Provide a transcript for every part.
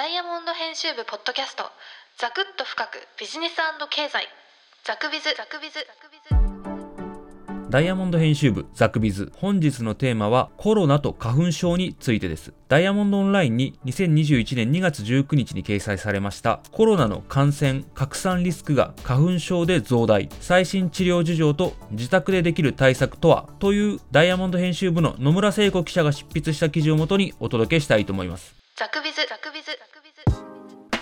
ダイヤモンド編集部ポッドキャストザクッと深くビジネス経済。ザクビズ。ザクビズ。ザクビズダイヤモンド編集部ザクビズ。本日のテーマはコロナと花粉症についてです。ダイヤモンドオンラインに2021年2月19日に掲載されましたコロナの感染拡散リスクが花粉症で増大最新治療事情と自宅でできる対策とはというダイヤモンド編集部の野村聖子記者が執筆した記事をもとにお届けしたいと思います。ザクビズザクビズ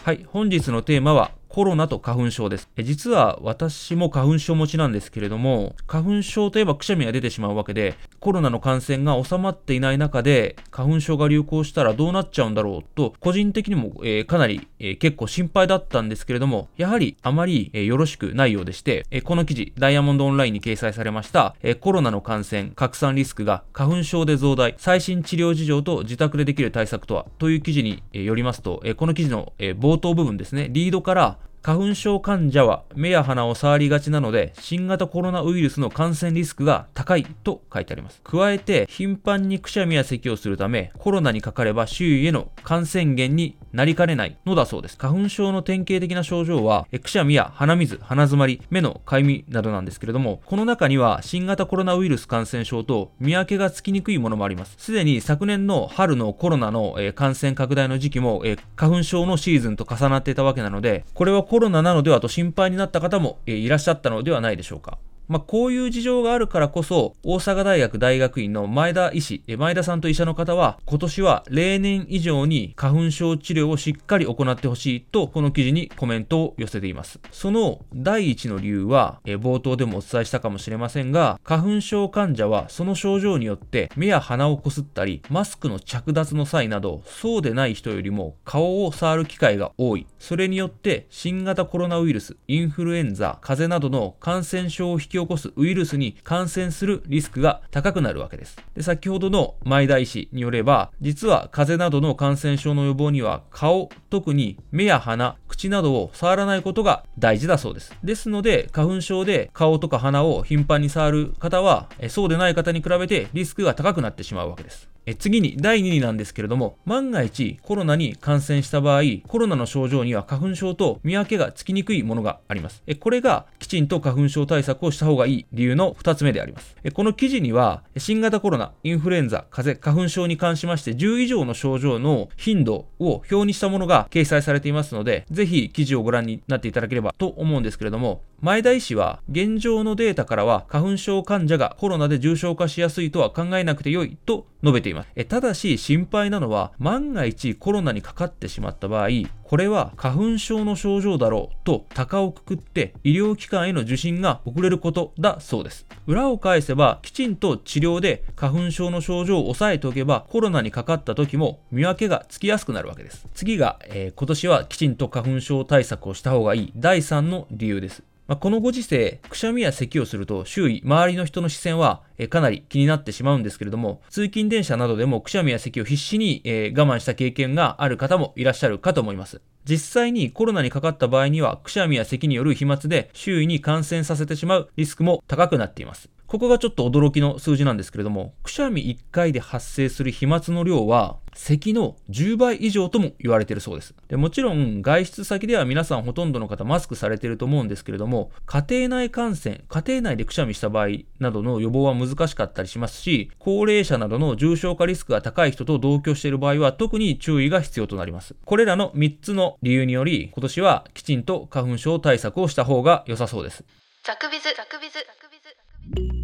はい本日のテーマはコロナと花粉症です。実は私も花粉症持ちなんですけれども、花粉症といえばくしゃみが出てしまうわけで、コロナの感染が収まっていない中で、花粉症が流行したらどうなっちゃうんだろうと、個人的にも、えー、かなり、えー、結構心配だったんですけれども、やはりあまり、えー、よろしくないようでして、えこの記事、ダイヤモンドオンラインに掲載されました、えコロナの感染、拡散リスクが花粉症で増大、最新治療事情と自宅でできる対策とは、という記事に、えよりますと、えこの記事の、え冒頭部分ですね、リードから花粉症患者は目や鼻を触りがちなので、新型コロナウイルスの感染リスクが高いと書いてあります。加えて、頻繁にくしゃみや咳をするため、コロナにかかれば周囲への感染源になりかねないのだそうです。花粉症の典型的な症状は、くしゃみや鼻水、鼻づまり、目のかゆみなどなんですけれども、この中には新型コロナウイルス感染症と見分けがつきにくいものもあります。すでに昨年の春のコロナの、感染拡大の時期も、花粉症のシーズンと重なっていたわけなので、これはコロナなのではと心配になった方も、いらっしゃったのではないでしょうか。まあ、こういう事情があるからこそ、大阪大学大学院の前田医師、前田さんと医者の方は、今年は例年以上に花粉症治療をしっかり行ってほしいと、この記事にコメントを寄せています。その第一の理由は、え冒頭でもお伝えしたかもしれませんが、花粉症患者はその症状によって目や鼻をこすったり、マスクの着脱の際など、そうでない人よりも顔を触る機会が多い。それによって新型コロナウイルス、インフルエンザ、風邪などの感染症を引きき起こすウイルスに感染するリスクが高くなるわけです。で先ほどの前田医師によれば、実は風邪などの感染症の予防には顔、特に目や鼻、口などを触らないことが大事だそうです。ですので、花粉症で顔とか鼻を頻繁に触る方は、そうでない方に比べてリスクが高くなってしまうわけです。え次に第2になんですけれども、万が一コロナに感染した場合、コロナの症状には花粉症と見分けがつきにくいものがあります。えこれがきちんと花粉症対策をした方がいい理由の2つ目であります。えこの記事には、新型コロナ、インフルエンザ、風邪、花粉症に関しまして10以上の症状の頻度を表にしたものが掲載されていますので、ぜひ記事をご覧になっていただければと思うんですけれども、前田医師は現状のデータからは花粉症患者がコロナで重症化しやすいとは考えなくてよいと述べています。えただし心配なのは万が一コロナにかかってしまった場合、これは花粉症の症状だろうと鷹をくくって医療機関への受診が遅れることだそうです。裏を返せばきちんと治療で花粉症の症状を抑えておけばコロナにかかった時も見分けがつきやすくなるわけです。次が、えー、今年はきちんと花粉症対策をした方がいい第3の理由です。まあ、このご時世、くしゃみや咳をすると周囲、周りの人の視線は、えかなり気になってしまうんですけれども、通勤電車などでもくしゃみや咳を必死に、え我慢した経験がある方もいらっしゃるかと思います。実際にコロナにかかった場合には、くしゃみや咳による飛沫で周囲に感染させてしまうリスクも高くなっています。ここがちょっと驚きの数字なんですけれども、くしゃみ1回で発生する飛沫の量は、咳の10倍以上とも言われているそうですで。もちろん、外出先では皆さんほとんどの方マスクされていると思うんですけれども、家庭内感染、家庭内でくしゃみした場合などの予防は難しかったりしますし、高齢者などの重症化リスクが高い人と同居している場合は特に注意が必要となります。これらの3つの理由により、今年はきちんと花粉症対策をした方が良さそうです。ザクビズ、ザクビズ、ザクビズ、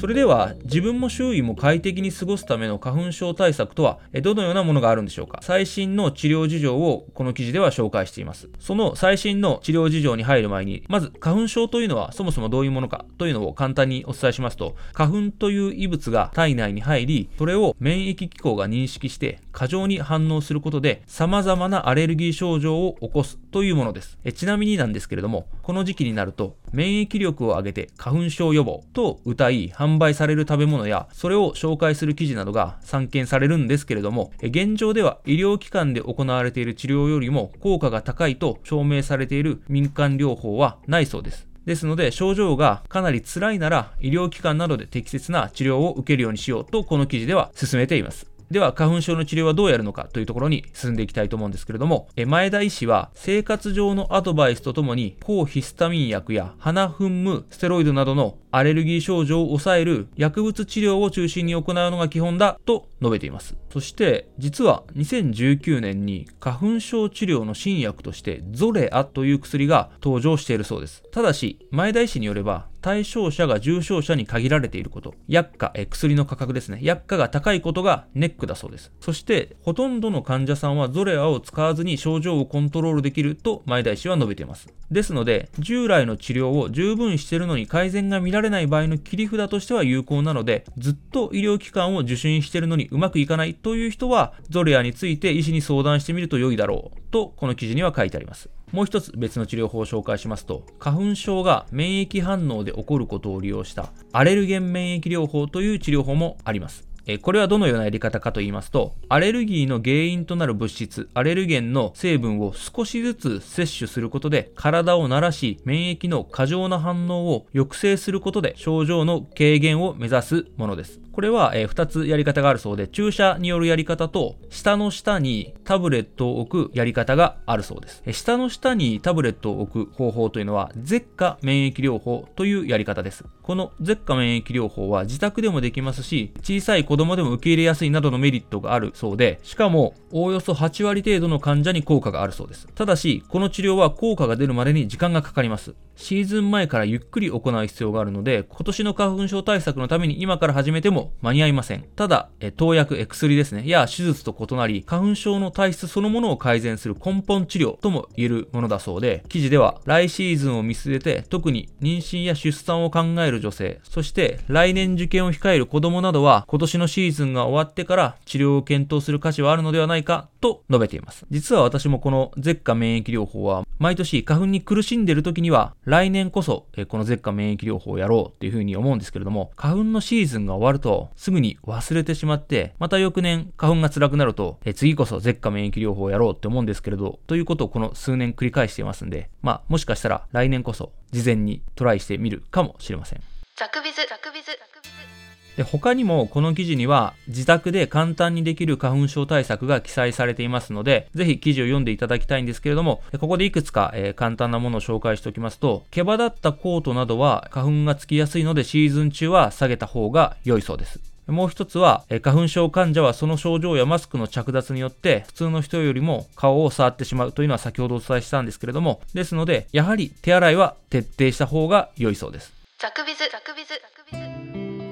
それでは自分も周囲も快適に過ごすための花粉症対策とはどのようなものがあるんでしょうか？最新の治療事情をこの記事では紹介しています。その最新の治療事情に入る前に、まず花粉症というのはそもそもどういうものか？というのを簡単にお伝えしますと、花粉という異物が体内に入り、それを免疫機構が認識して過剰に反応することで様々なアレルギー症状を起こすというものです。えちなみになんですけれども、この時期になると免疫力を上げて花粉症予防と謳い販売される食べ物やそれを紹介する記事などが散見されるんですけれども、現状では医療機関で行われている治療よりも効果が高いと証明されている民間療法はないそうです。ですので、症状がかなり辛いなら、医療機関などで適切な治療を受けるようにしようと、この記事では進めています。では花粉症の治療はどうやるのかというところに進んでいきたいと思うんですけれども、え前田医師は生活上のアドバイスとともに抗ヒスタミン薬や鼻噴霧、ステロイドなどのアレルギー症状を抑える薬物治療を中心に行うのが基本だと述べています。そして実は2019年に花粉症治療の新薬としてゾレアという薬が登場しているそうです。ただし前田医師によれば対象者が重症者に限られていること、薬価、え薬の価格ですね、薬価が高いことがネックだそうです。そして、ほとんどの患者さんはゾレアを使わずに症状をコントロールできると前田医師は述べています。ですので、従来の治療を十分しているのに改善が見られない場合の切り札としては有効なので、ずっと医療機関を受診しているのにうまくいかないという人は、ゾレアについて医師に相談してみると良いだろうと、この記事には書いてあります。もう一つ別の治療法を紹介しますと、花粉症が免疫反応で起こることを利用したアレルゲン免疫療法という治療法もあります。これはどのようなやり方かと言いますと、アレルギーの原因となる物質、アレルゲンの成分を少しずつ摂取することで、体を慣らし、免疫の過剰な反応を抑制することで、症状の軽減を目指すものです。これは、え、2つやり方があるそうで、注射によるやり方と、下の下にタブレットを置くやり方があるそうです。え下の下にタブレットを置く方法というのは、舌下免疫療法というやり方です。この舌下免疫療法は自宅でもできますし、小さい子供でも受け入れやすいなどのメリットがあるそうで、しかも、おおよそ8割程度の患者に効果があるそうです。ただし、この治療は効果が出るまでに時間がかかります。シーズン前からゆっくり行う必要があるので、今年の花粉症対策のために今から始めても間に合いません。ただ、え投薬、薬ですね、や手術と異なり、花粉症の体質そのものを改善する根本治療とも言えるものだそうで、記事では来シーズンを見据えて、特に妊娠や出産を考える女性、そして来年受験を控える子供などは、今年のシーズンが終わってから治療を検討する価値はあるのではないかと述べています。実は私もこの舌下免疫療法は、毎年花粉に苦しんでいる時には、来年こそ、えこの舌下免疫療法をやろうっていうふうに思うんですけれども、花粉のシーズンが終わると、とすぐに忘れてしまって、また翌年花粉が辛くなると、え次こそ舌下免疫療法をやろうって思うんですけれど、ということをこの数年繰り返していますんで、まあ、もしかしたら来年こそ、事前にトライしてみるかもしれません。ザクビズ、ザクビズ、ザクビズ。で他にもこの記事には自宅で簡単にできる花粉症対策が記載されていますので、ぜひ記事を読んでいただきたいんですけれども、ここでいくつか、えー、簡単なものを紹介しておきますと、毛羽立ったコートなどは花粉がつきやすいのでシーズン中は下げた方が良いそうです。もう一つは、え花粉症患者はその症状やマスクの着脱によって普通の人よりも顔を触ってしまうというのは先ほどお伝えしたんですけれども、ですので、やはり手洗いは徹底した方が良いそうです。ザクビズ、ザクビズ、ザクビズ。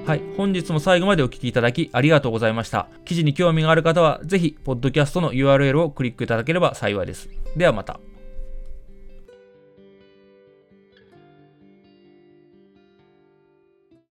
はい。本日も最後までお聴きいただきありがとうございました。記事に興味がある方は、ぜひ、ポッドキャストの URL をクリックいただければ幸いです。ではまた。